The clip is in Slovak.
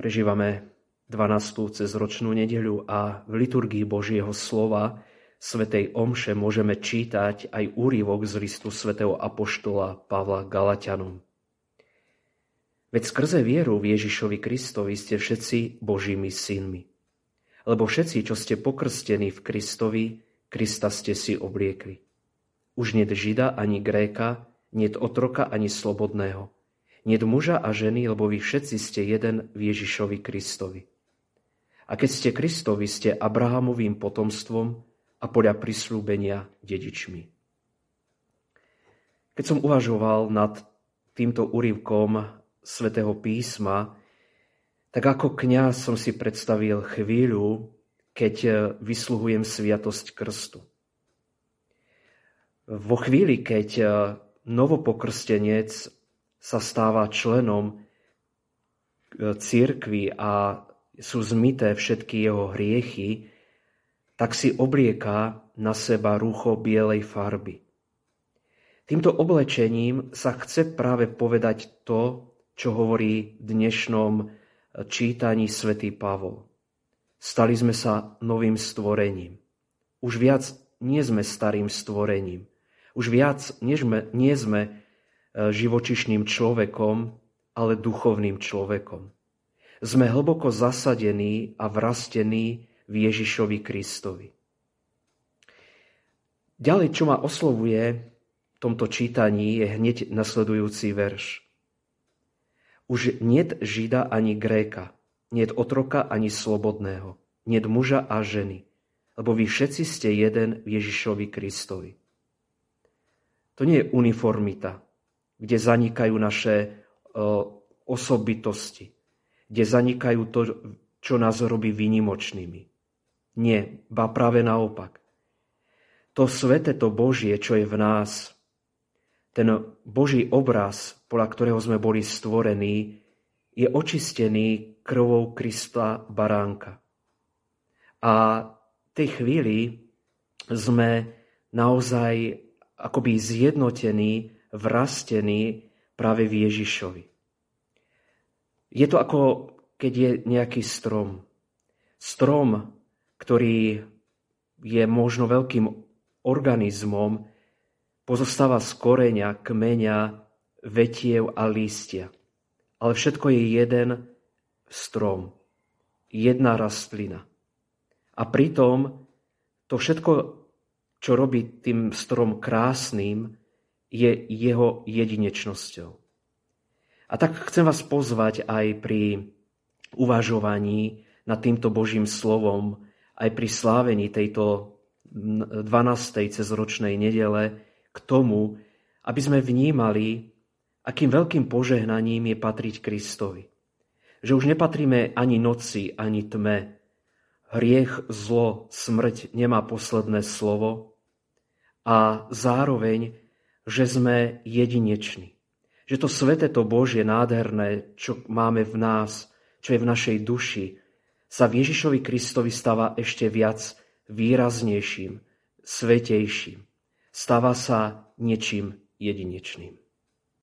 Prežívame 12. cez ročnú nedeľu a v liturgii Božieho slova Svetej Omše môžeme čítať aj úrivok z listu svätého Apoštola Pavla Galatianom. Veď skrze vieru v Ježišovi Kristovi ste všetci Božími synmi. Lebo všetci, čo ste pokrstení v Kristovi, Krista ste si obliekli. Už niet Žida ani Gréka, niet otroka ani slobodného. Niet muža a ženy, lebo vy všetci ste jeden v Ježišovi Kristovi. A keď ste Kristovi, ste Abrahamovým potomstvom a podľa prislúbenia dedičmi. Keď som uvažoval nad týmto úrivkom svätého písma, tak ako kňaz som si predstavil chvíľu, keď vysluhujem sviatosť krstu. Vo chvíli, keď novopokrstenec sa stáva členom církvy a sú zmité všetky jeho hriechy, tak si oblieká na seba rúcho bielej farby. Týmto oblečením sa chce práve povedať to, čo hovorí v dnešnom čítaní svätý Pavol. Stali sme sa novým stvorením. Už viac nie sme starým stvorením. Už viac nie sme, nie sme e, živočišným človekom, ale duchovným človekom. Sme hlboko zasadení a vrastení v Ježišovi Kristovi. Ďalej, čo ma oslovuje v tomto čítaní, je hneď nasledujúci verš. Už niet Žida ani Gréka, niet otroka ani slobodného, niet muža a ženy, lebo vy všetci ste jeden v Ježišovi Kristovi. To nie je uniformita, kde zanikajú naše osobitosti, kde zanikajú to, čo nás robí výnimočnými. Nie, ba práve naopak. To svete, to Božie, čo je v nás, ten Boží obraz, podľa ktorého sme boli stvorení, je očistený krvou Krista baránka. A v tej chvíli sme naozaj akoby zjednotení, vrastení práve v Ježišovi. Je to ako keď je nejaký strom. Strom, ktorý je možno veľkým organizmom, pozostáva z koreňa, kmeňa, vetiev a lístia. Ale všetko je jeden strom, jedna rastlina. A pritom to všetko, čo robí tým strom krásnym, je jeho jedinečnosťou. A tak chcem vás pozvať aj pri uvažovaní nad týmto Božím slovom, aj pri slávení tejto 12. cezročnej nedele k tomu, aby sme vnímali, akým veľkým požehnaním je patriť Kristovi. Že už nepatríme ani noci, ani tme. Hriech, zlo, smrť nemá posledné slovo a zároveň, že sme jedineční že to sveté, to Božie, nádherné, čo máme v nás, čo je v našej duši, sa v Ježišovi Kristovi stáva ešte viac výraznejším, svetejším. Stáva sa niečím jedinečným.